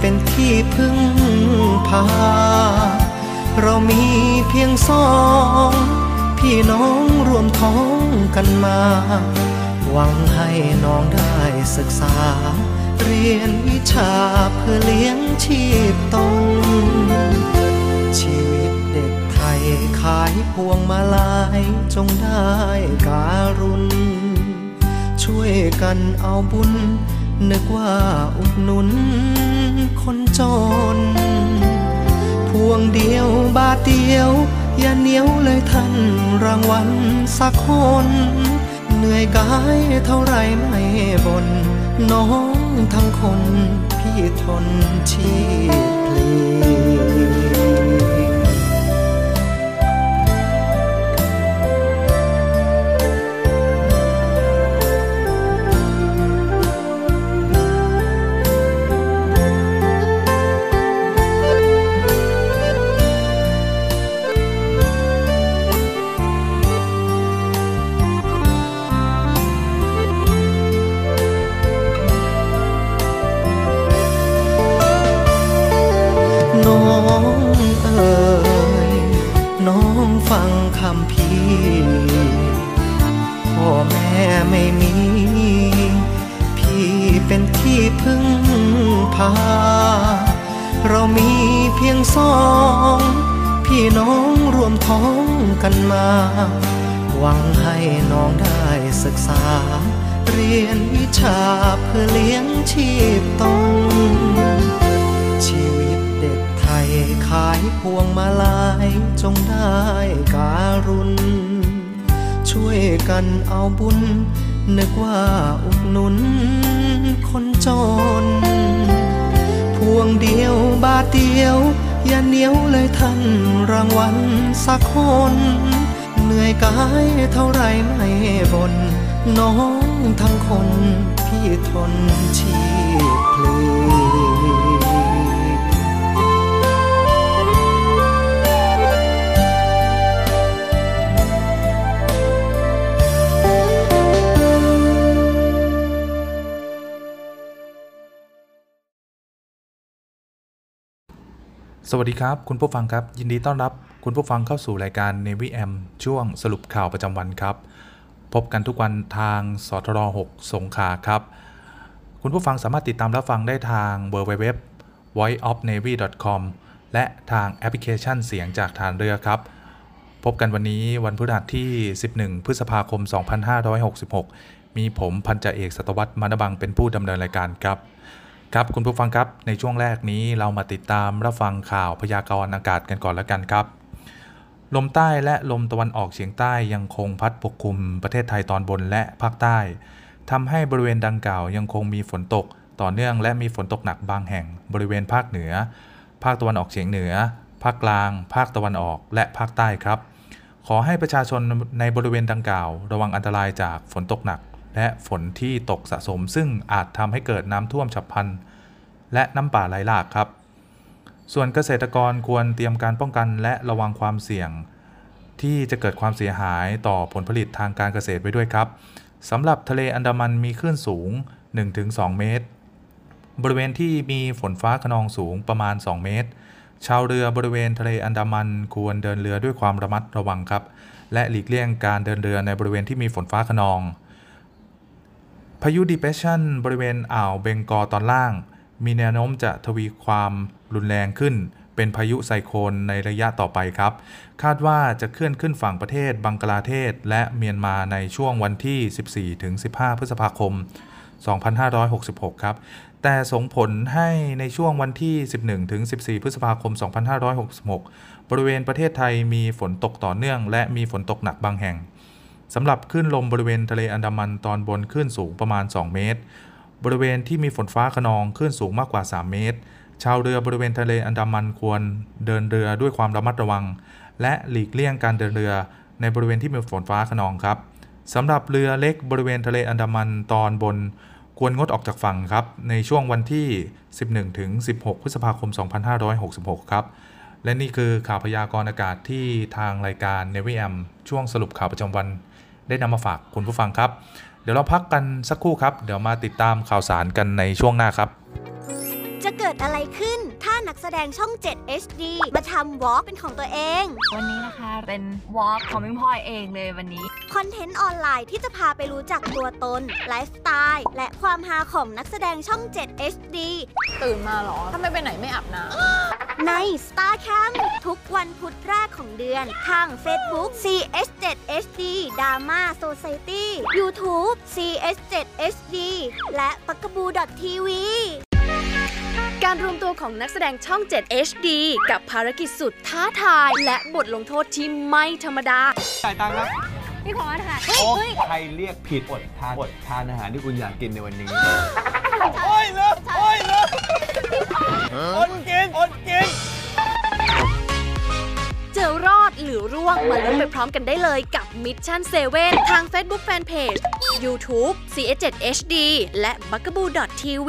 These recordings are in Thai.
เป็นที่พึ่งพา เรามีเพียงสอง พี่น้องรวมท้องกันมา หวังให้น้องได้ศึกษา เรียนวิชาเพื่อเลี้ยงชีพตน ชีวิตเด็กไทยขายพวงมาลายจงได้การุณ ช่วยกันเอาบุญ นึกว่าอุดหนุนคนจน พวงเดียวบาทเดียว อย่าเหนียวเลยท่านรางวัลสักคน เหนื่อยกายเท่าไรไม่บน น้องทั้งคน พี่ทนชีพลี จงได้การุณ ช่วยกันเอาบุญ นึกว่าอุดหนุน คนจน พวงเดียวบาทเดียว อย่าเหนียวเลยท่านรางวัลสักคน เหนื่อยกายเท่าไรไม่บน น้องทั้งคน พี่ทนชีพเพลง สวัสดีครับ คุณผู้ฟังครับ ยินดีต้อนรับคุณผู้ฟังเข้าสู่รายการ Navy M ช่วงสรุปข่าวประจำวันครับ พบกันทุกวันทางสทร6สงขลาครับ คุณผู้ฟังสามารถติดตามรับฟังได้ทาง www voiceofnavy.com และทางแอปพลิเคชันเสียงจากฐานเรือครับ พบกันวันนี้วันพฤหัสที่ 11 พฤษภาคม 2566 มีผมพันจ่าเอกสตวัตรมานบังเป็นผู้ดำเนินรายการครับ ครับคุณผู้ฟังครับในช่วงแรกนี้เรามาติดตามรับฟังข่าวพยากรณ์อากาศกันก่อนแล้วกันครับ ลมใต้และลมตะวันออกเฉียงใต้ยังคงพัดปกคลุมประเทศไทยตอนบนและภาคใต้ทำให้บริเวณดังกล่าวยังคงมีฝนตก ต่อเนื่องและมีฝนตกหนักบางแห่ง บริเวณภาคเหนือ ภาคตะวันออกเฉียงเหนือ ภาคกลาง ภาคตะวันออกและภาคใต้ครับ ขอให้ประชาชนในบริเวณดังกล่าว ระวังอันตรายจากฝนตกหนัก และฝนที่ตกสะสม ซึ่งอาจทำให้เกิดน้ำท่วมฉับพลัน และน้ำป่าไหลหลากครับ ส่วนเกษตรกรควรเตรียมการป้องกันและระวังความเสี่ยง ที่จะเกิดความเสียหายต่อผลผลิตทางการเกษตรไว้ด้วยครับสำหรับทะเลอันดามันมีคลื่นสูง 1-2 เมตร บริเวณที่มีฝนฟ้าขนองสูงประมาณ 2 เมตร ชาวเรือบริเวณทะเลอันดามันควรเดินเรือด้วยความระมัดระวังครับ และหลีกเลี่ยงการเดินเรือในบริเวณที่มีฝนฟ้าขนอง พายุ depression บริเวณอ่าวเบงกอลตอนล่าง มีแนวโน้มจะทวีความรุนแรงขึ้น เป็นพายุไซโคลนในระยะต่อไปครับ คาดว่าจะเคลื่อนขึ้นฝั่งประเทศบังกลาเทศ และเมียนมาในช่วงวันที่ 14-15 พฤษภาคม 2566 ครับ แต่ส่งผลให้ในช่วงวันที่ 11-14 พฤษภาคม 2566 บริเวณประเทศไทยมีฝนตกต่อเนื่อง และมีฝนตกหนักบางแห่ง สำหรับคลื่นลมบริเวณทะเลอันดามันตอนบนคลื่นสูงประมาณ 2 เมตร บริเวณที่มีฝนฟ้าขนองคลื่นสูงมากกว่า 3 เมตร ชาวเรือบริเวณทะเลอันดามันควรเดินเรือด้วยความระมัดระวัง และหลีกเลี่ยงการเดินเรือในบริเวณที่มีฝนฟ้าขนองครับสำหรับเรือเล็กบริเวณทะเลอันดามันตอนบน ควรงดออกจากฝั่งครับในช่วงวันที่ 11 ถึง 16 พฤษภาคม 2566 ครับ และนี่คือข่าวพยากรณ์อากาศที่ทางรายการ n นวิแอมช่วงสรุปข่าวประจำวัน ได้นำมาฝากคุณผู้ฟังครับ เดี๋ยวเราพักกันสักครู่ครับ เดี๋ยวมาติดตามข่าวสารกันในช่วงหน้าครับ จะเกิดอะไรขึ้น ถ้านักแสดงช่อง 7 HD มาทำวอล์กเป็นของตัวเอง วันนี้นะคะเป็นวอล์กของพิงพลอยเองเลยวันนี้ คอนเทนต์ออนไลน์ที่จะพาไปรู้จักตัวตน ไลฟ์สไตล์ และความฮาของนักแสดงช่อง 7 HD ตื่นมาเหรอ ถ้าไม่ไปไหนไม่อาบน้ ใน Star Camp ทุกวันพุธแรกของเดือน ทาง Facebook CS7HD Drama Society YouTube CS7HD และปักกบู .tv การรวมตัวของนักแสดงช่อง 7 HD กับภารกิจสุดท้าทาย และบทลงโทษที่ไม่ธรรมดา จ่ายตังค์ครับำพี่ขอค่ะโอ้ใครเรียกผิดอดทานอดทานอาหารที่คุณอยากกินในวันนี้ โอ้ยเลิกโอ้ยเลิก อดกินอดกิน เจอรอดหรือร่วงมาลุ้นไปพร้อมกันได้เลยกับ Mission 7 ทาง Facebook Fanpage YouTube CS7 HD และ b u g a b o o TV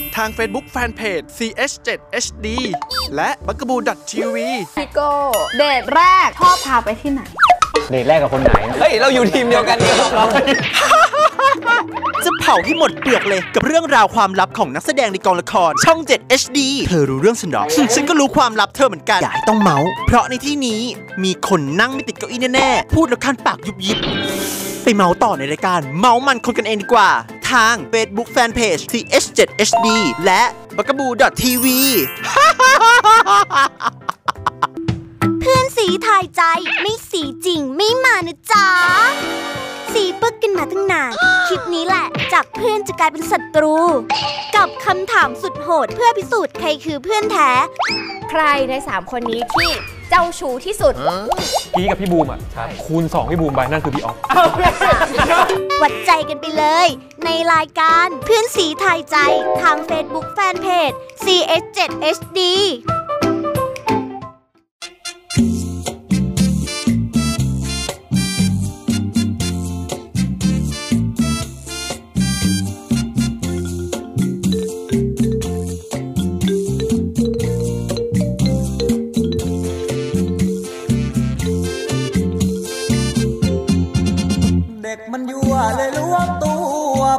ทาง Facebook Fanpage CH7HD และ b u g a b o o TV พี่โก้เดทแรกชอบพาไปที่ไหนเคเดทแรกกับคนไหนเฮ้ย เราอยู่ทีมเดียวกันเนี่ยเราจะเผาให้หมดเปลือกเลยกับเรื่องราวความลับของนักแสดงในกองละคร ช่อง 7 HD เธอรู้เรื่องฉันหรอ ฉันก็รู้ความลับเธอเหมือนกัน อย่าให้ต้องเมาส์ เพราะในที่นี้มีคนนั่งไม่ติดเก้าอี้แน่ๆ พูดแล้วคันปากยุบยิบ ไปเมาส์ต่อในรายการ เมาส์มันคนกันเองดีกว่า ทาง Facebook Fanpage TH7HD และ b u g a b o o TV เพื่อนสีทายใจไม่สีจริงไม่มานะจ๊ะสีปึกกันมาตั้งนาน คลิปนี้แหละ จากเพื่อนจะกลายเป็นศัตรู กับคำถามสุดโหดเพื่อพิสูจน์ใครคือเพื่อนแท้ ใครใน3คนนี้ที่ เจ้าชู้ที่สุด พี่กับพี่บูมอะคูณ 2 พี่บูมไปนั่นคือพี่ออฟวัดใจกันไปเลย ในรายการเพื่อนสีทายใจทาง Facebook Fanpage CS7HD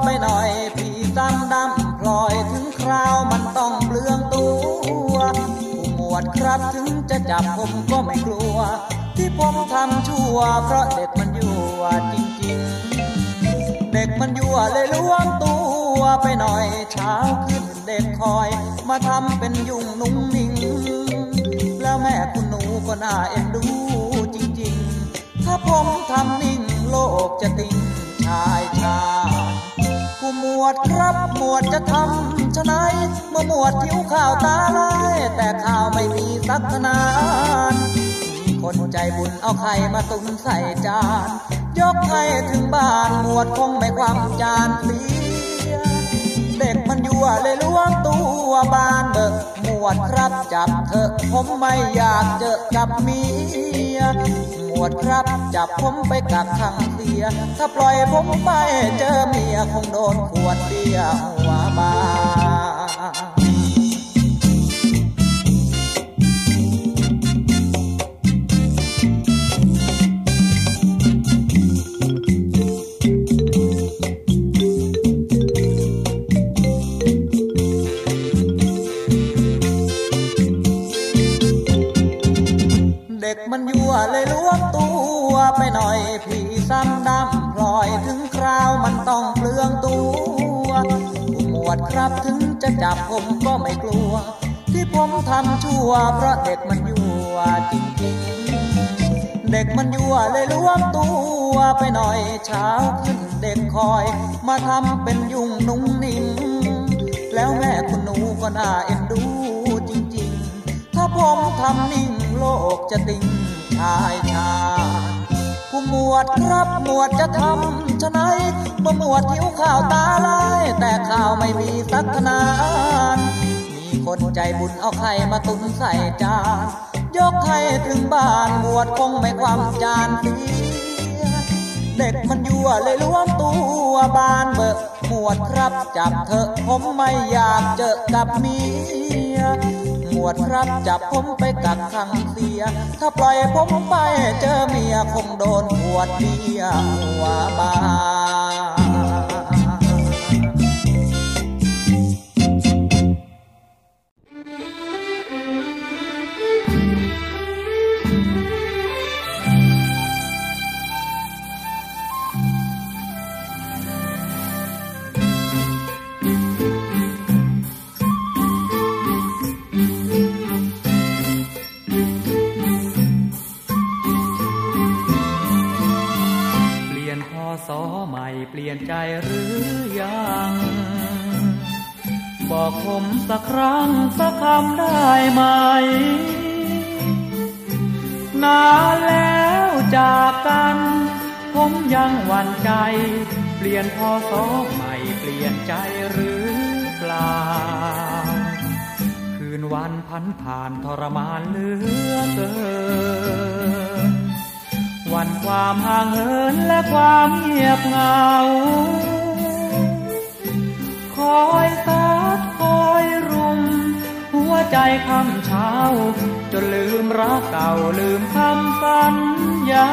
ไปหน่อยพี่ดำดำพลอยถึงคราวมันต้องเปลืองตัวผู้หมวดครับถึงจะจับผมก็ไม่กลัว ที่ผมทำชั่ว เพราะเด็กมันยั่วจริงๆ เด็กมันยั่วเลยล้วงตัวไปหน่อยเช้าขึ้นเด็กคอย มาทำเป็นยุ่งนุ่งนิ่งแล้วแม่คุณหนูก็น่าเอ็นดูจริงๆ ถ้าผมทำนิ่งโลกจะติ่งชายชา ผู้หมวดครับหมวดจะทำชะไหนเมื่อหมวดทิ้วข่าวตาลายแต่ข่าวไม่มีสักนานคนใจบุญเอาไข่มาตุนใส่จาน ยกให้ถึงบ้านหมวดคงไม่ความจานเสีย เด็กมันยั่วเลยล้วงตัวบานเบิกหมวดครับจับ ผมไม่อยากเจอกับเมีย หมวดครับจับผมไปกักขังเสีย ถ้าปล่อยผมไปเจอเมียคงโดนขวดเบียร์หัวบา ลยล้วงตัวไปหน่อยพี่ซ้ำดำพลอยถึงคราวมันต้องเปลืองตัวผู้หมวดครับถึงจะจับผมก็ไม่กลัว ที่ผมทำชั่วเพราะเด็กมันยั่วจริงๆ เด็กมันยั่วเลยล้วงตัวไปหน่อยเช้าขึ้นเด็กคอย มาทำเป็นยุ่งนุ่งนิ่งแล้วแม่คุณหนูก็น่าเอ็นดูจริงๆ ถ้าผมทำนิ่งโลกจะติงายชาผู้หมวดครับหมวดจะทำชะไหนเมื่อหมวดหิวข้าวตาลายแต่ข้าวไม่มีสักนานมีคนใจบุญเอาไข่มาตุนใส่จานยกให้ถึงบ้านหมวดคงไม่ความจานเสียเด็กมันยั่วเลยล้วงตัวบานเบิกหมวดครับจับเถอะผมไม่อยากเจอกับเมีย วดครับจับผมไปกักขังเสีย ถ้าปล่อยผมไปเจอเมียคงโดนขวดเบียร์หัวบา อสอใหม่เปลี่ยนใจหรือเปล่า คืนวันพันผ่านทรมานเหลือเกิน วันความห่างเหินและความเงียบเหงา คอยซัดคอยรุม หัวใจคำเช้า จนลืมรักเก่าลืมคำสัญญา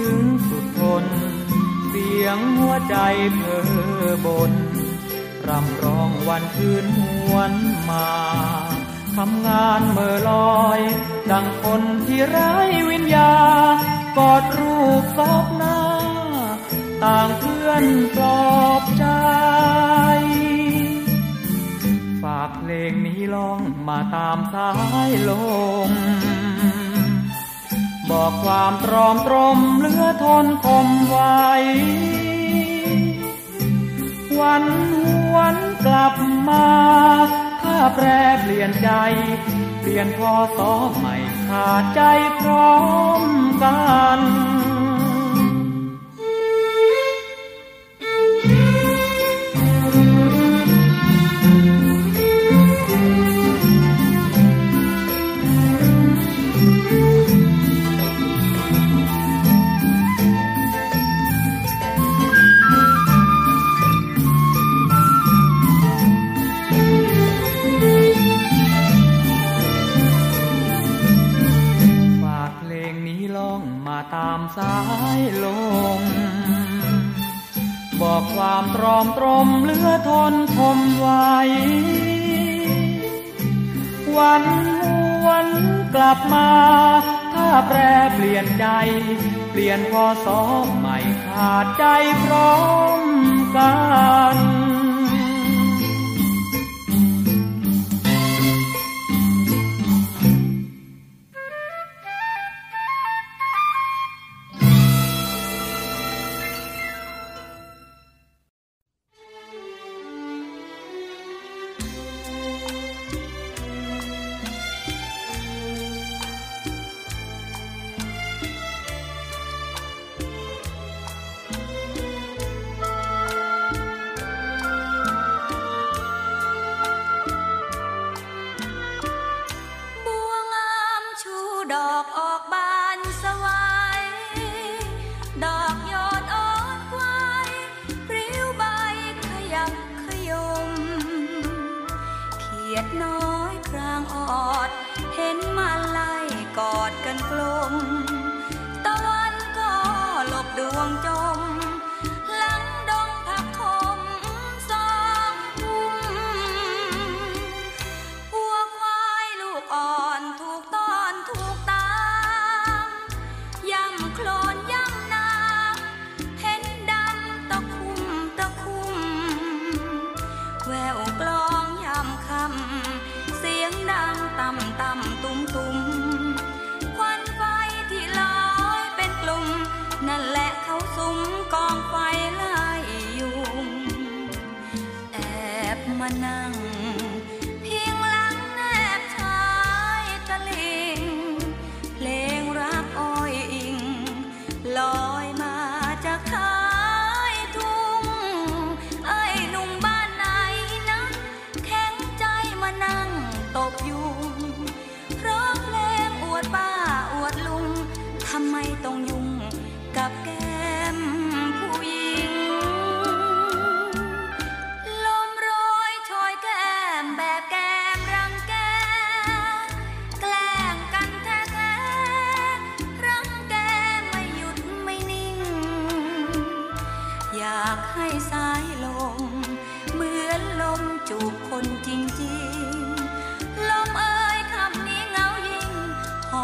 ถึงสุดทน เสียงหัวใจเธอบนรำร้องวันคืนหวนมาทำงานเมื่อลอย ดังคนที่ไร้วิญญาณกอดรูปซอบหน้า ต่างเพื่อนปลอบใจ ฝากเพลงนี้ลองมาตามสายลม บอกความตรอมตรมเหลือทนคมไว้วันหวนกลับมาถ้าแปรเปลี่ยนใจ เปลี่ยนพอสอใหม่ขาดใจพร้อมกัน สายลม บอกความตรอมตรมเหลือทนคมไว้ วันหวนกลับมา ถ้าแปรเปลี่ยนใจ เปลี่ยนพอสอใหม่ขาดใจพร้อมกัน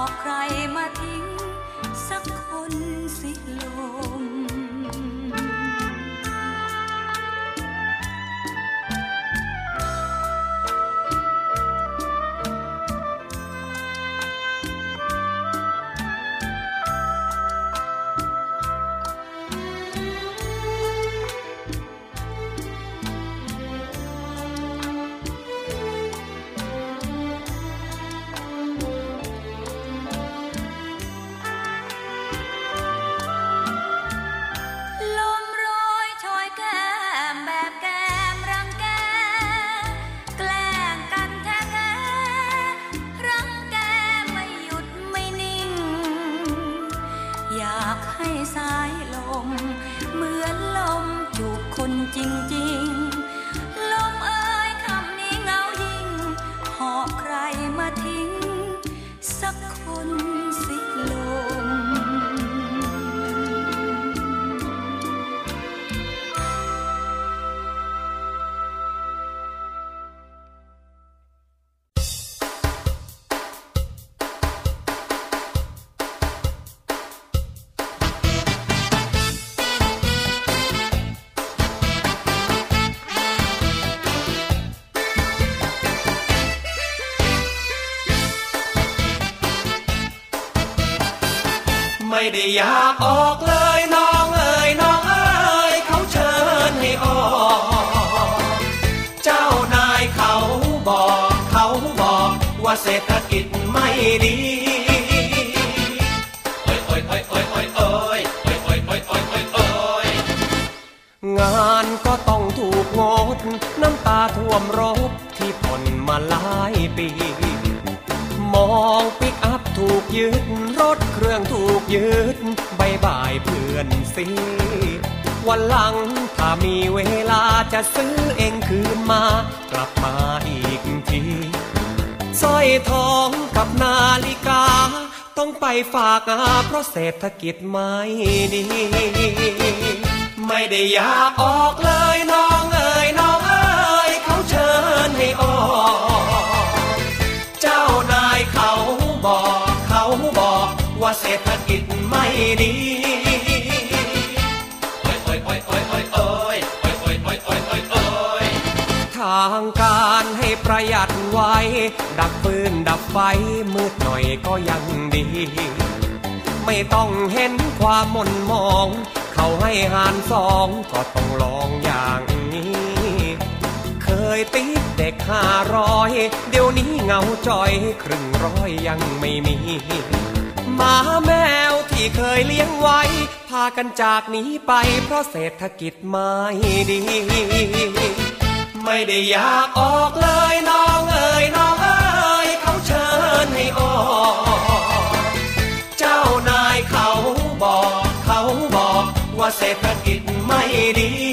อกใครมาทิ้งสักคน อยากออกเลยน้องเอ๋ยน้องเอ๋ยเขาเชิญให้ออก เจ้านายเขาบอกเขาบอกว่าเศรษฐกิจไม่ดีโอ้ยโอ้ยโอ้ยโอ้ยโอ้ยโอ้ยโอ้ยโอ้ยโอ้ยโอ้ยโอ้ยโอ้ยงานก็ต้องถูกงดน้ำตาท่วมรถที่ผ่อนมาหลายปีมองปิกอัพถูกยึด รถเครื่องถูกยึด สิ วันหลังถ้ามีเวลาจะซื้อเองคืนมา กลับมาอีกทีสร้อยทองกับนาฬิกา ต้องไปฝากอาเพราะเศรษฐกิจไม่ดี ไม่ได้อยากออกเลยน้องเอ๋ยน้องเอ๋ยเขาเชิญให้ออก เจ้านายเขาบอก เขาบอกว่าเศรษฐกิจไม่ดีางการให้ประหยัดไว้ ดับฟืนดับไฟมืดหน่อยก็ยังดี ไม่ต้องเห็นความหม่นมอง เขาให้หารสองก็ต้องลองอย่างนี้ เคยติดเด็กห้าร้อย เดี๋ยวนี้เงาจอยครึ่งร้อยยังไม่มีหมาแมวที่เคยเลี้ยงไว้ พากันจากนี้ไปเพราะเศรษฐกิจไม่ดี ไม่ได้อยากออกเลยน้องเอ๋ยน้องเอ๋ยเขาเชิญให้ออก เจ้านายเขาบอก เขาบอกว่าเศรษฐกิจไม่ดี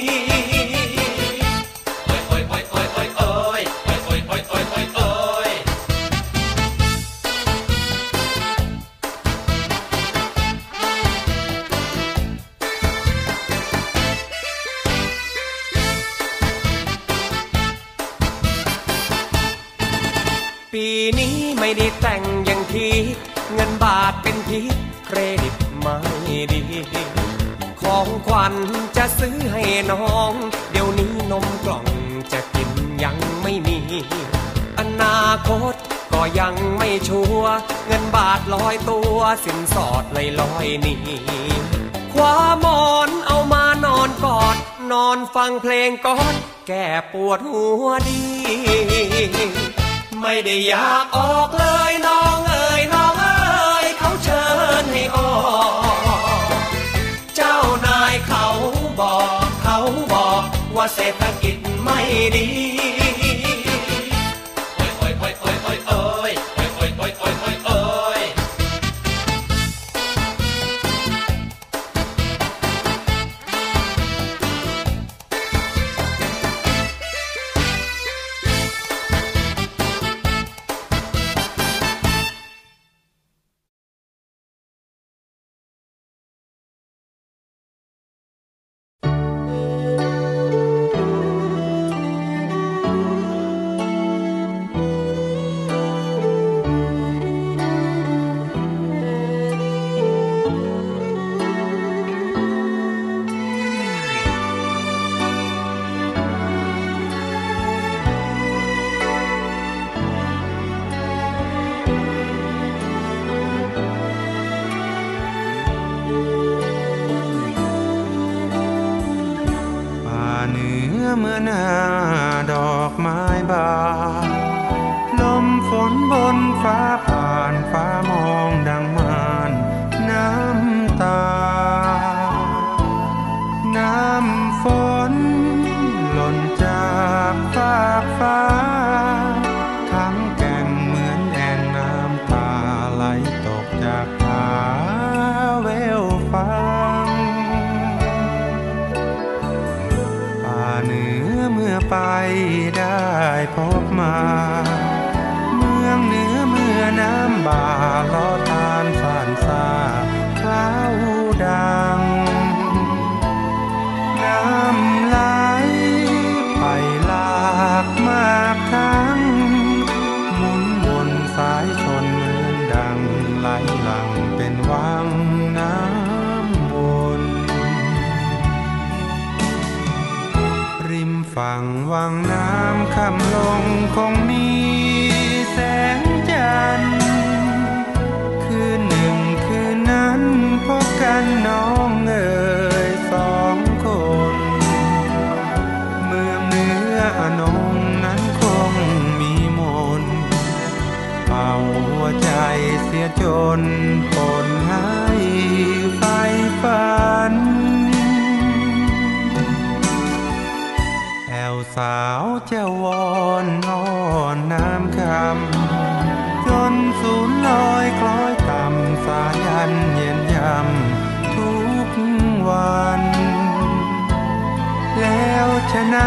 น้อง เดี๋ยวนี้นมกล่องจะกินยังไม่มี อนาคตก็ยังไม่ชัวร์เงินบาทลอยตัวสินสอดเลยลอยนีคว้าหมอนเอามานอนกอด นอนฟังเพลงก่อนแก้ปวดหัวดี ไม่ได้อยากออกเลยน้องเอ๋ยน้องเอ๋ยเขาเชิญให้ออก เศรษฐกิจไม่ดี menang นปนให้ไฟฝัน แอวสาวจะวอนนอนน้ำคำ จนสูญลอยคล้อยต่ำสายันเย็นยำทุกวัน แล้วฉะไหน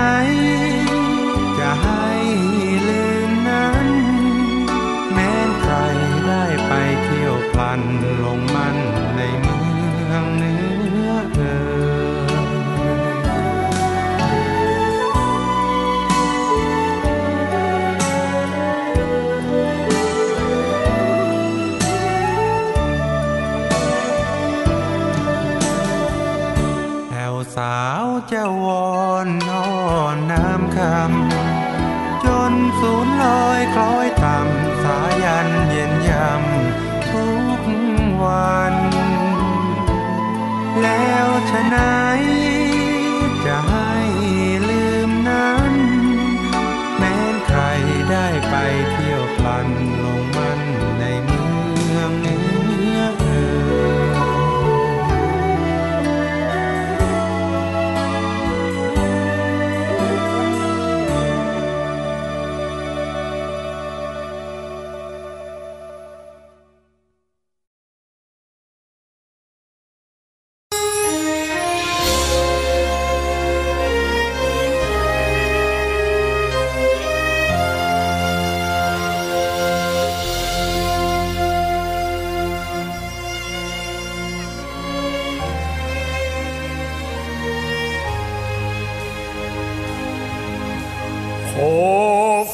ขอ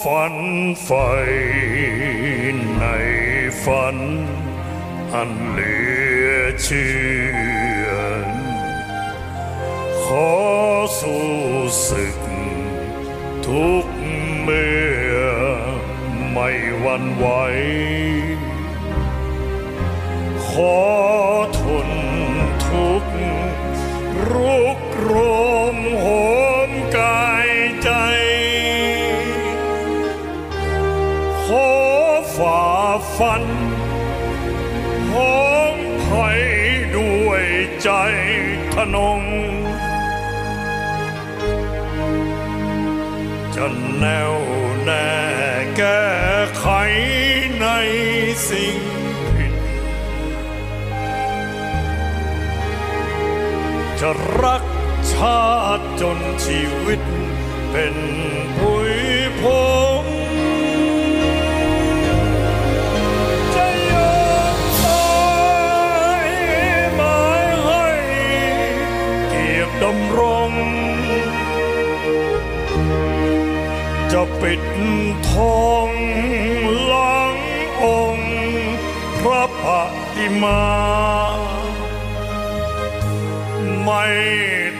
ฝันไฟในฝัน อันเหลือเชื่อ ขอสู้ศึก ทุกเมื่อไม่หวันไหว ขอทนทุกข์รุกโรมาฟันหอมไผ่ด้วยใจทนง จะแน่วแน่แก้ไขในสิ่งผิด จะรักชาติจนชีวิตเป็น จะปิดทองหลังองค์พระปฏิมา ไม่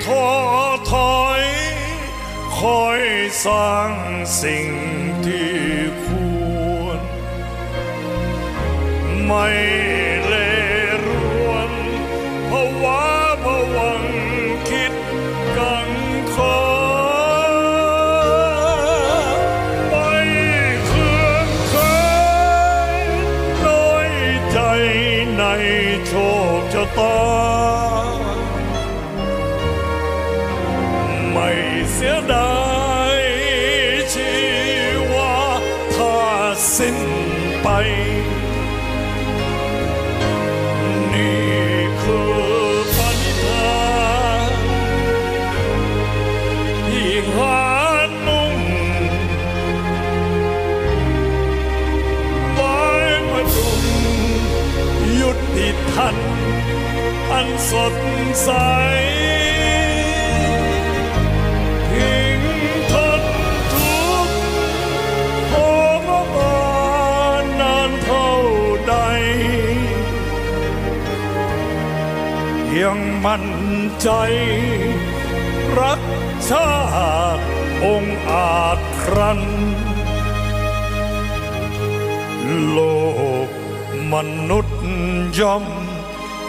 ท้อถอย คอยสร้างสิ่งที่ควร ไม่ ค ใสทิ้งทนทุกข์ทรมานนานเท่าใด ยังมั่นใจ รักชาติองค์อาจครันโลกมนุษย์ย่อม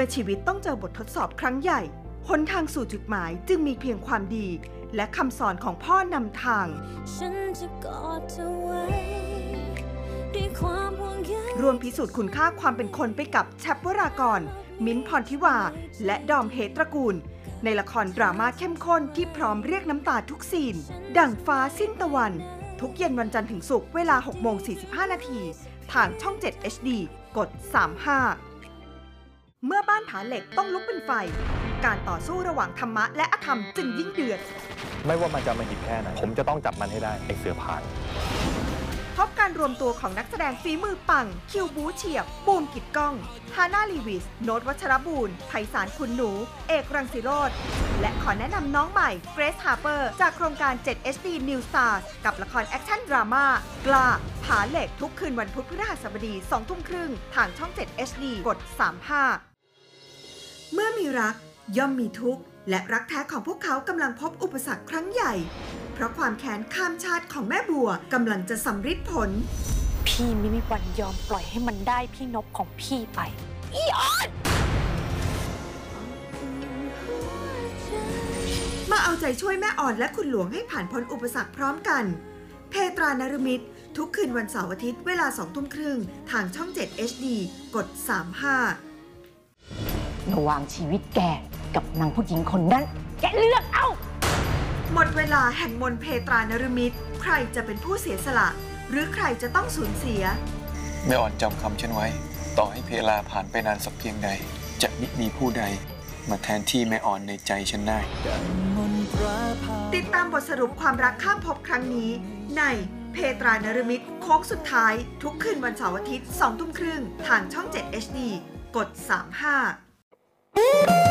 มื่อชีวิตต้องเจอบททดสอบครั้งใหญ่หนทางสู่จุดหมายจึงมีเพียงความดี และคำสอนของพ่อนำทาง ฉันจะกอดเธอไว้ด้วยความห่วงใยรวมพิสูจน์คุณค่าความเป็นคนไปกับแชปวรากร มิ้นท์พรทิวา และดอมเฮตระกูล ในละครดราม่าเข้มข้นที่พร้อมเรียกน้ำตาทุกซีน ดั่งฟ้าสิ้นตะวัน ทุกเย็นวันจันทร์ถึงศุกร์เวลา6โมง45 นาที ทางช่อง 7 HD กด 35 เมื่อบ้านผาเหล็กต้องลุกเป็นไฟ การต่อสู้ระหว่างธรรมะและอธรรมจึงยิ่งเดือด ไม่ว่ามันจะมาหิบแค่ไหนผมจะต้องจับมันให้ได้ไอ้เสือผ่านพบการรวมตัวของนักแสดงฝีมือปัง คิวบู๊เฉียบ บูมกิตต์ก้อง ฮาน่าลีวิส โน้ตวัชรบูลไพศาลคุณหนู เอกรังสิโรธและขอแนะนำน้องใหม่ เกรซฮาร์เปอร์ จากโครงการ 7 HD New Stars กับละครแอคชั่นดราม่ากล้า ผาเหล็กทุกคืนวันพุธพฤหัสบดี2ทุ่มครึ่ง ทางช่อง 7 HD กด 35 เมื่อมีรักย่อมมีทุกข์ และรักแท้ของพวกเขากำลังพบอุปสรรคครั้งใหญ่ เพราะความแค้นข้ามชาติของแม่บัวกำลังจะสำฤทธิ์ผล พี่ไม่มีวันยอมปล่อยให้มันได้พี่นบของพี่ไป อีออน มาเอาใจช่วยแม่อ่อนและคุณหลวงให้ผ่านพ้นอุปสรรคพร้อมกัน เพตรานรมิตร ทุกคืนวันเสาร์อาทิตย์เวลา2ทุ่มครึ่งทางช่อง 7 HD กด 35 ระหว่างชีวิตแกกับนางผู้หญิงคนนั้น แกเลือกเอา หมดเวลาแห่งมนต์เพตรานรมิตร ใครจะเป็นผู้เสียสละ หรือใครจะต้องสูญเสีย แม่อ่อนจำคำฉันไว้ ต่อให้เพลาผ่านไปนานสักเพียงใด จะมิมีผู้ใด มาแทนที่แม่อ่อนในใจฉันได้ ติดตามบทสรุปความรักข้ามภพครั้งนี้ ในเพตรานรมิตรโค้งสุดท้าย ทุกคืนวันเสาร์อาทิตย์2ทุ่มครึ่งทางช่อง 7 HD กด 35 เ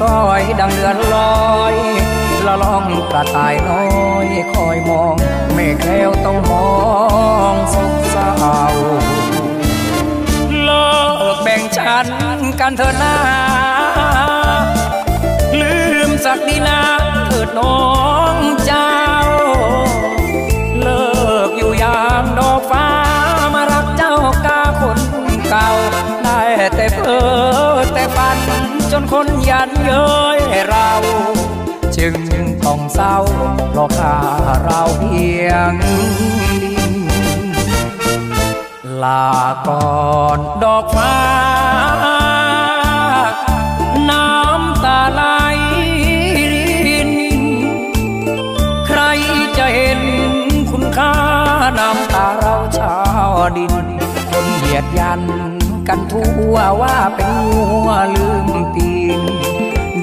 ซอยดังเดือนลอยละล่องกระต่ายน้อยคอยมองไม่แคล้วต้องมองสุขเศร้าเลิกแบ่งฉันกันเถิดนาลืมสักดีนาเถิดน้องเจ้า เลิกอยู่ยามดอกฟ้ามารักเจ้ากาคนเก่าได้แต่เพ้อ จนคนยันเย้ยเรา จึงต้องเศร้าเพราะข้าเราเพียงลาก่อนดอกฟ้า น้ำตาไหลรินใครจะเห็นคุณค่าน้ำตาเราชาวดิน คนเหยียดยัน กันทั่วว่าเป็นงัวลืมตีน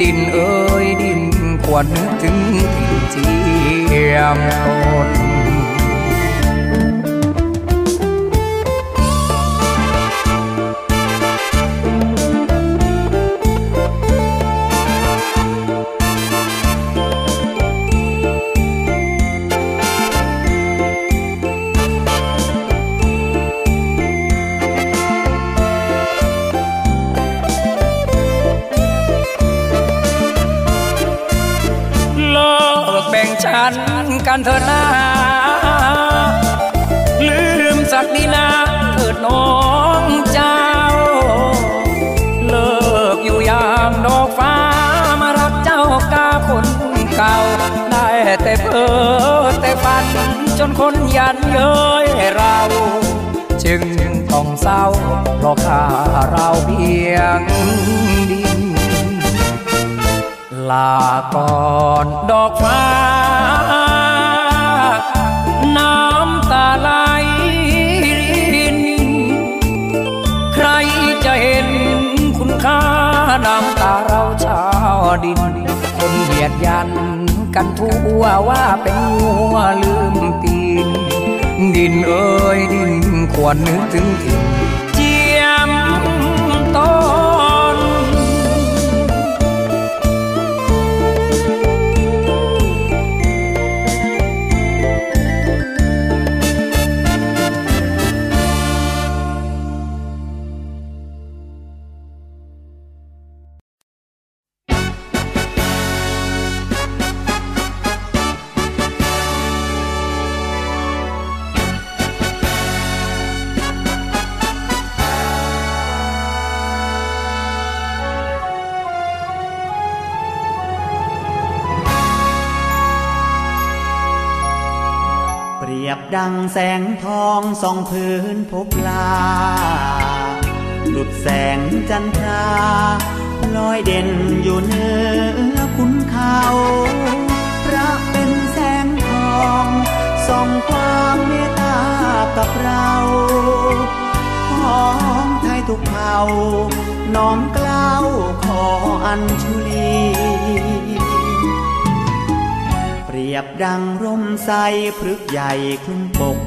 ดินเอ้ยดินควรนึกถึงถิ่เจียมตน กันเถอะนาลืมสักดีนาเถิดน้องเจ้า เลิกอยู่ยามดอกฟ้ามารักเจ้ากาคนเก่า ได้แต่เพ้อแต่ฝัน จนคนยันเย้ยเรา จึงต้องเศร้าเพราะข้าเราเพียงดินลาก่อนดอกฟ้า ดิน คนเหยียดยัน กันทั่วว่าเป็นงัวลืมตีน ดินเอ้ยดินควรนึกถึงถิ่น ดังแสงทองส่องพื้นพบลาหลุดแสงจันทราลอยเด่นอยู่เหนือคุณเขาพระเป็นแสงทองส่องความเมตตากับเราของไทยทุกเผ่าน้อมกล้าวขออัญชุลี ยบดังร่มใสพฤกษ์ใหญ่คลุมปก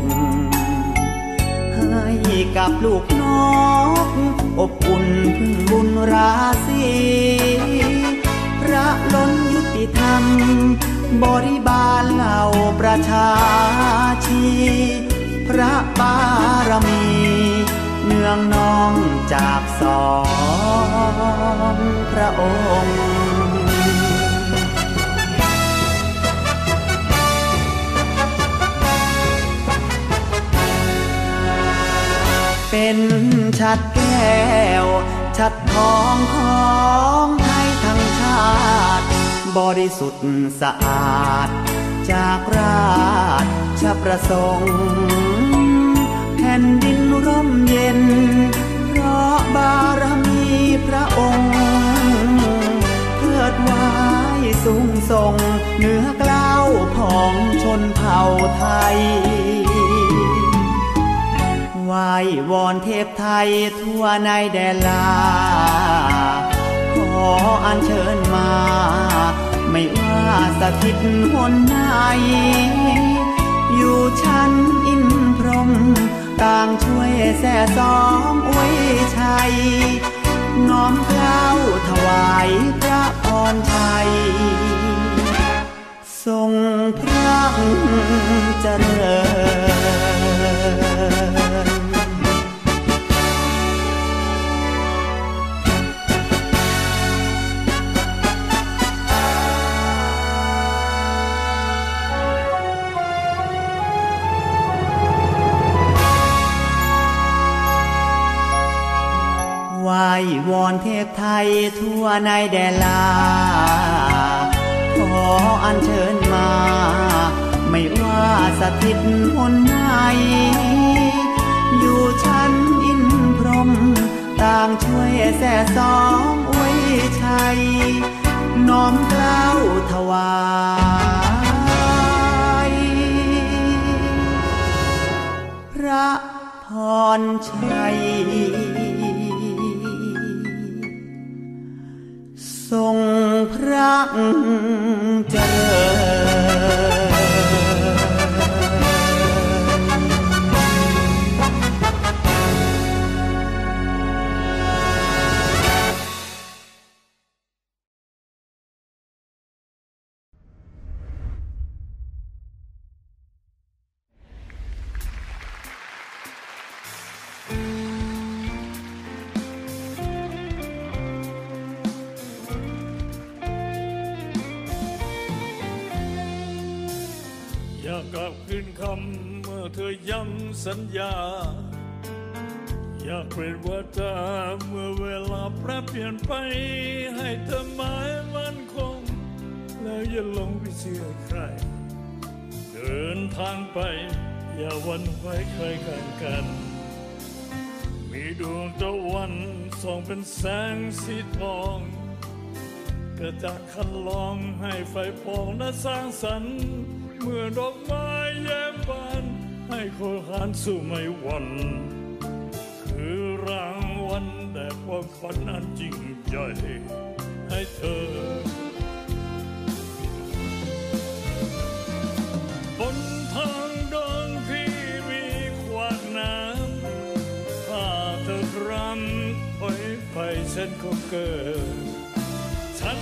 ให้กับลูกนก อบอุ่นพึ่งบุญราศีพระล้นยุติธรรม บริบาลเหล่าประชาชี พระบารมี เนืองนองจากสองพระองค์ เป็นชัดแก้ว ชัดทองของไทยทั้งชาติ บริสุทธิ์สะอาด จากราชประสงค์แผ่นดินร่มเย็น เพราะบารมีพระองค์เทิดไว้สูงส่งเหนือกล้าวของชนเผ่าไทย ไหววอนเทพไทยทั่วในแดนลา ขออัญเชิญมา ไม่ว่าสถิตหนไหนอยู่ชั้นอินพรหมต่างช่วยแส่ซ้อมอวยชัย น้อมเกล้าถวายพระพรชัย ทรงพระเจริญ วอนเทพไทยทั่วในแดนลา ขออัญเชิญมา ไม่ว่าสถิตหนไหนอยู่ชั้นอินพรหมต่างช่วยแส่ซ้อมอวยชัย น้อมเกล้าวถวายพระพรชัย ทรงพระเจริญ สัญญา อยากเป็นว่าตาเมื่อเวลาแปรเปลี่ยนไป ให้เธอหมายมันคง แล้วอย่าลงไปเชื่อใคร เดินทางไป อย่าวันไหวใครข้างกัน มีดวงตะวันส่องเป็นแสงสีทองกระจากคันลองให้ไฟปองและสร้างสรรค์ เมื่อดอกไม้แย้ คนหานสู่ไม่หวันคือรางวัลแต่ความฝันอันจริงใหญ่ให้เธอบนทางเดินที่มีขวากน้ำถ้าเธอรำถอยไปเส้นก็เกิดฉัน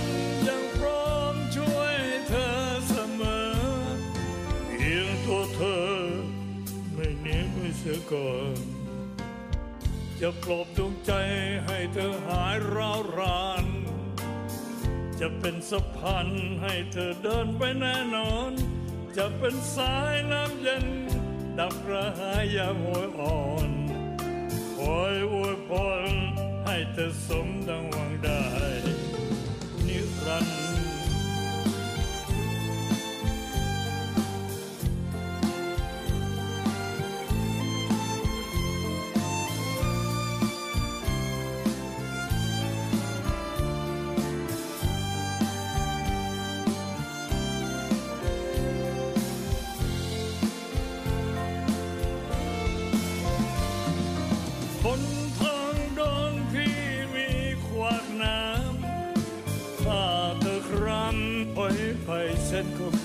ยังพร้อมช่วยเธอเสมอเพียงตัวเธอ เสียก่อนจะปลอบดวงใจให้เธอหายร้าวราน จะเป็นสะพานให้เธอเดินไปแน่นอน จะเป็นสายน้ำเย็น ดับกระหายยามโหยอ่อนคอยอวยพรให้เธอสมดังหวังได้ นิรันดร์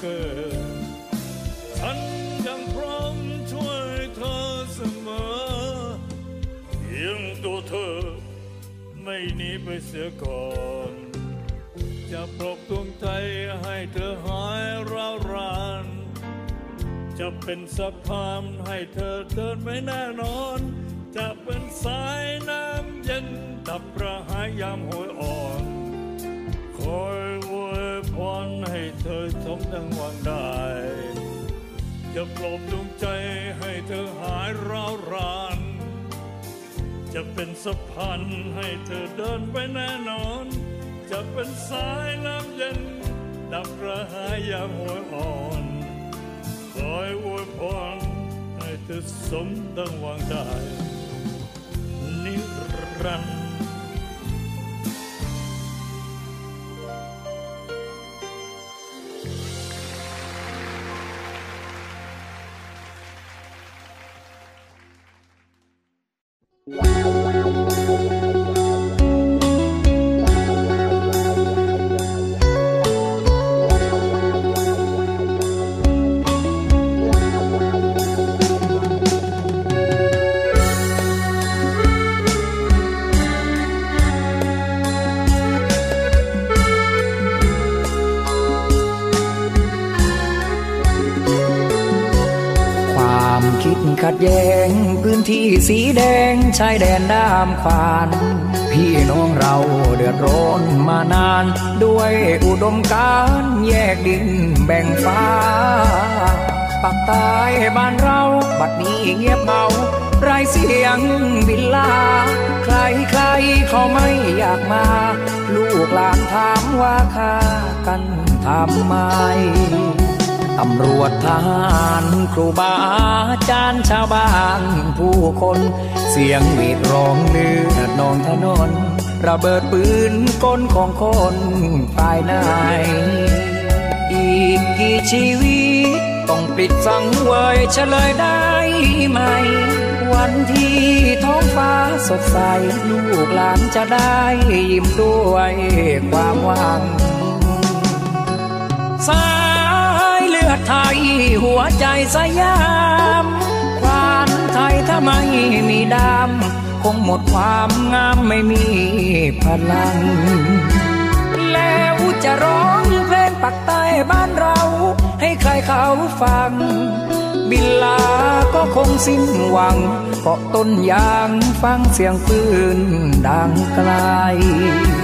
เกิดฉันยังพร้อมช่วยเธอเสมอเพียงตัวเธอ ไม่หนีไปเสียก่อน จะปลอบดวงใจให้เธอหายร้าวราน จะเป็นสะพานให้เธอเดินไม่แน่นอน จะเป็นสายน้ำเย็นดับกระหายยามโหยอ่อนคอย เธอสมดังหวังได้จะปลอบดวงใจให้เธอหายร้าวราน จะเป็นสะพานให้เธอเดินไปแน่นอน จะเป็นสายน้ำเย็นดับกระหายยามโหยอ่อนคอยอวยพรให้เธอสมดังหวังได้ นิรันดร์ ชายแดนด้ามขวาน พี่น้องเราเดือดร้อนมานาน ด้วยอุดมการแยกดินแบ่งฟ้าปักใต้บ้านเรา บัดนี้เงียบเหงาไรเสียงบินลา ใครใครเขาไม่อยากมา ลูกหลานถามว่าค่ากันทำไม ตำรวจทหารครูบาอาจารย์ชาวบ้านผู้คนเสียงหวีดร้องเลือดนองถนน ระเบิดปืนกลของคนภายในอีกกี่ชีวิตต้องปิดสังเวยเฉลยได้ไหม วันที่ท้องฟ้าสดใส ลูกหลานจะได้ยิ้มด้วยความหวังสา อดไทยหัวใจสยามควานไทยถ้าไม่มีดำคงหมดความงามไม่มีพลัง แล้วจะร้องเพลงปักใต้บ้านเรา ให้ใครเขาฟัง บินลาก็คงสิ้นหวังเกาะต้นยางฟังเสียงปืนดังไกล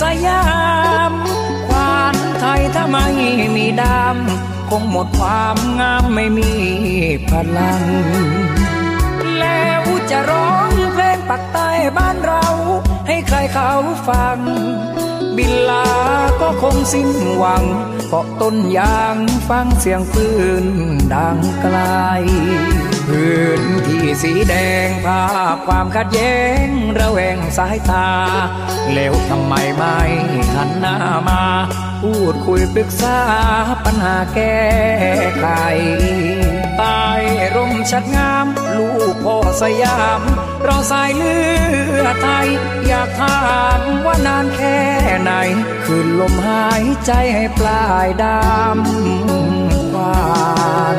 สยามควานไทยถ้าไม่มีดำคงหมดความงามไม่มีพลัง แล้วจะร้องเพลงปักใต้บ้านเรา ให้ใครเขาฟัง บินลาก็คงสิ้นหวังเกาะต้นยางฟังเสียงปืนดังไกลพื้นที่สีแดงภาพความขัดแย้งระแวงสายตา แล้วทำไมไม่หันหน้ามา พูดคุยปรึกษาปัญหาแก้ไขใต้ร่มชัดงาม ลูกพ่อสยาม เราสายเลือดไทย อยากถามว่านานแค่ไหน คืนลมหายใจให้ปลายดำหวาน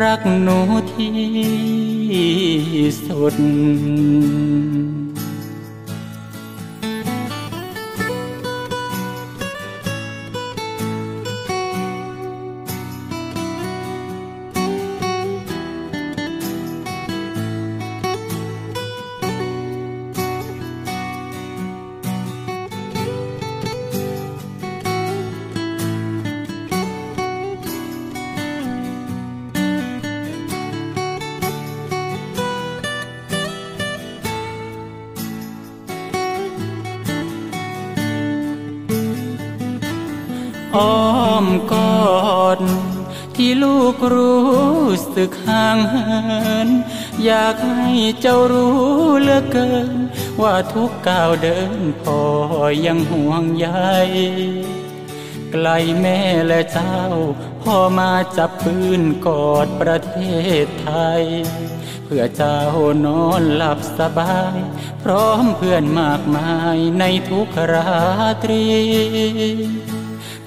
รักหนูที่สุด สึกห่างเหิน อยากให้เจ้ารู้เหลือเกิน ว่าทุกก้าวเดินพ่อยังห่วงใยไกลแม่และเจ้าพ่อมาจับปืนกอดประเทศไทย เพื่อเจ้านอนหลับสบาย พร้อมเพื่อนมากมายในทุกราตรี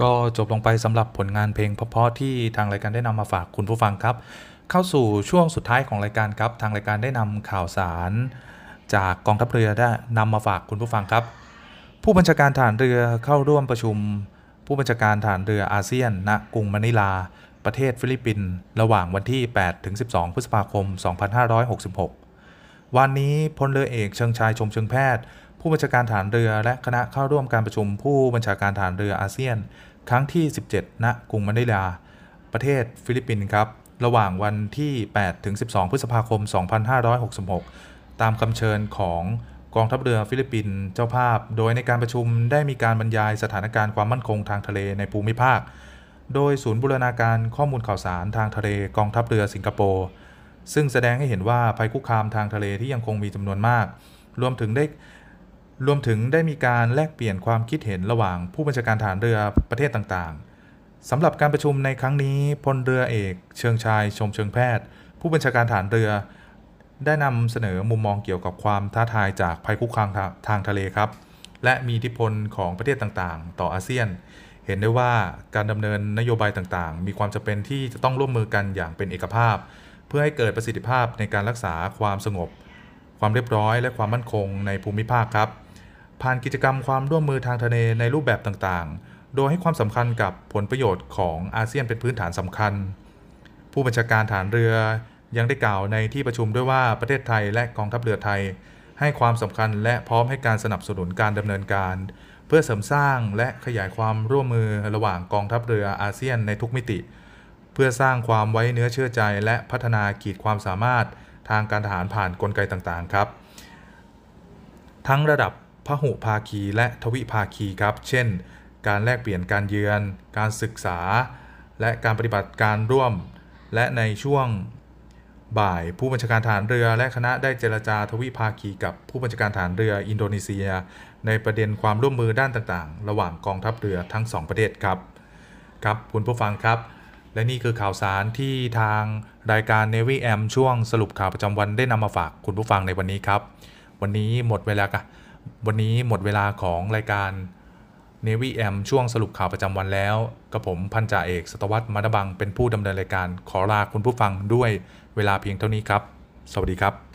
ก็จบลงไปสำหรับผลงานเพลงเพราะๆที่ทางรายการได้นำมาฝากคุณผู้ฟังครับ เข้าสู่ช่วงสุดท้ายของรายการครับ ทางรายการได้นำข่าวสาร จากกองทัพเรือได้นำมาฝากคุณผู้ฟังครับ ผู้บัญชาการฐารเรือเข้าร่วมประชุม ผู้บัญชาการทหารเรืออาเซียนณกรุงมะนิลา ประเทศฟิลิปปินส์ระหว่างวันที่ 8 ถึง 12 พฤษภาคม 2566 วันนี้พลเรือเอกเชิงชายชมเชิงแพทย์ ผู้บัญชาการทหารเรือและคณะเข้าร่วมการประชุมผู้บัญชาการทหารเรืออาเซียน ครั้งที่ 17 ณ กรุงมะนิลา ประเทศฟิลิปปินส์ครับ ระหว่างวันที่ 8 ถึง 12 พฤษภาคม 2566 ตามคำเชิญของกองทัพเรือฟิลิปปินส์เจ้าภาพ โดยในการประชุมได้มีการบรรยายสถานการณ์ความมั่นคงทางทะเลในภูมิภาค โดยศูนย์บูรณาการข้อมูลข่าวสารทางทะเลกองทัพเรือสิงคโปร์ซึ่งแสดงให้เห็นว่าภัยคุกคามทางทะเลที่ยังคงมีจำนวนมาก รวมถึงได้ รวมถึงได้มีการแลกเปลี่ยนความคิดเห็นระหว่างผู้บัญชาการฐานเรือประเทศต่างๆสำหรับการประชุมในครั้งนี้พลเรือเอก เชิงชายชมเชิงแพทย์ ผู้บัญชาการฐานเรือ ได้นำเสนอมุมมองเกี่ยวกับความท้าทายจากภัยคุกคามทางทะเลครับ และมีอิทธิพลของประเทศต่างๆ ต่ออาเซียน เห็นได้ว่าการดำเนินนโยบายต่างๆ มีความจำเป็นที่จะต้องร่วมมือกันอย่างเป็นเอกภาพ เพื่อให้เกิดประสิทธิภาพในการรักษาความสงบ ความเรียบร้อย และความมั่นคงในภูมิภาคครับ ผ่านกิจกรรมความร่วมมือทางทะเลในรูปแบบต่างๆ โดยให้ความสำคัญกับผลประโยชน์ของอาเซียนเป็นพื้นฐานสำคัญ ผู้บัญชาการฐานเรือยังได้กล่าวในที่ประชุมด้วยว่าประเทศไทยและกองทัพเรือไทย ให้ความสำคัญและพร้อมให้การสนับสนุนการดำเนินการ เพื่อเสริมสร้างและขยายความร่วมมือระหว่างกองทัพเรืออาเซียนในทุกมิติ เพื่อสร้างความไว้เนื้อเชื่อใจ และพัฒนาขีดความสามารถทางการทหารผ่านนกลไกต่างๆครับ ทั้งระดับ พหุภาคีและทวิภาคีครับ เช่น การแลกเปลี่ยนการเยือน การศึกษา และการปฏิบัติการร่วม และในช่วงบ่ายผู้บัญชาการฐานเรือและคณะได้เจรจาทวิภาคีกับผู้บัญชาการฐานเรืออินโดนีเซีย ในประเด็นความร่วมมือด้านต่างๆ ระหว่างกองทัพเรือทั้ง 2 ประเทศครับ ครับคุณผู้ฟังครับ และนี่คือข่าวสารที่ทางรายการ Navy M ช่วงสรุปข่าวประจำวันได้นำมาฝากคุณผู้ฟังในวันนี้ครับ วันนี้หมดเวลา วันนี้หมดเวลาของรายการ Navy M ช่วงสรุปข่าวประจำวันแล้วกับผมพันจ่าเอกสตวัตมรบังเป็นผู้ดำเนินรายการขอลาคุณผู้ฟังด้วยเวลาเพียงเท่านี้ครับ สวัสดีครับ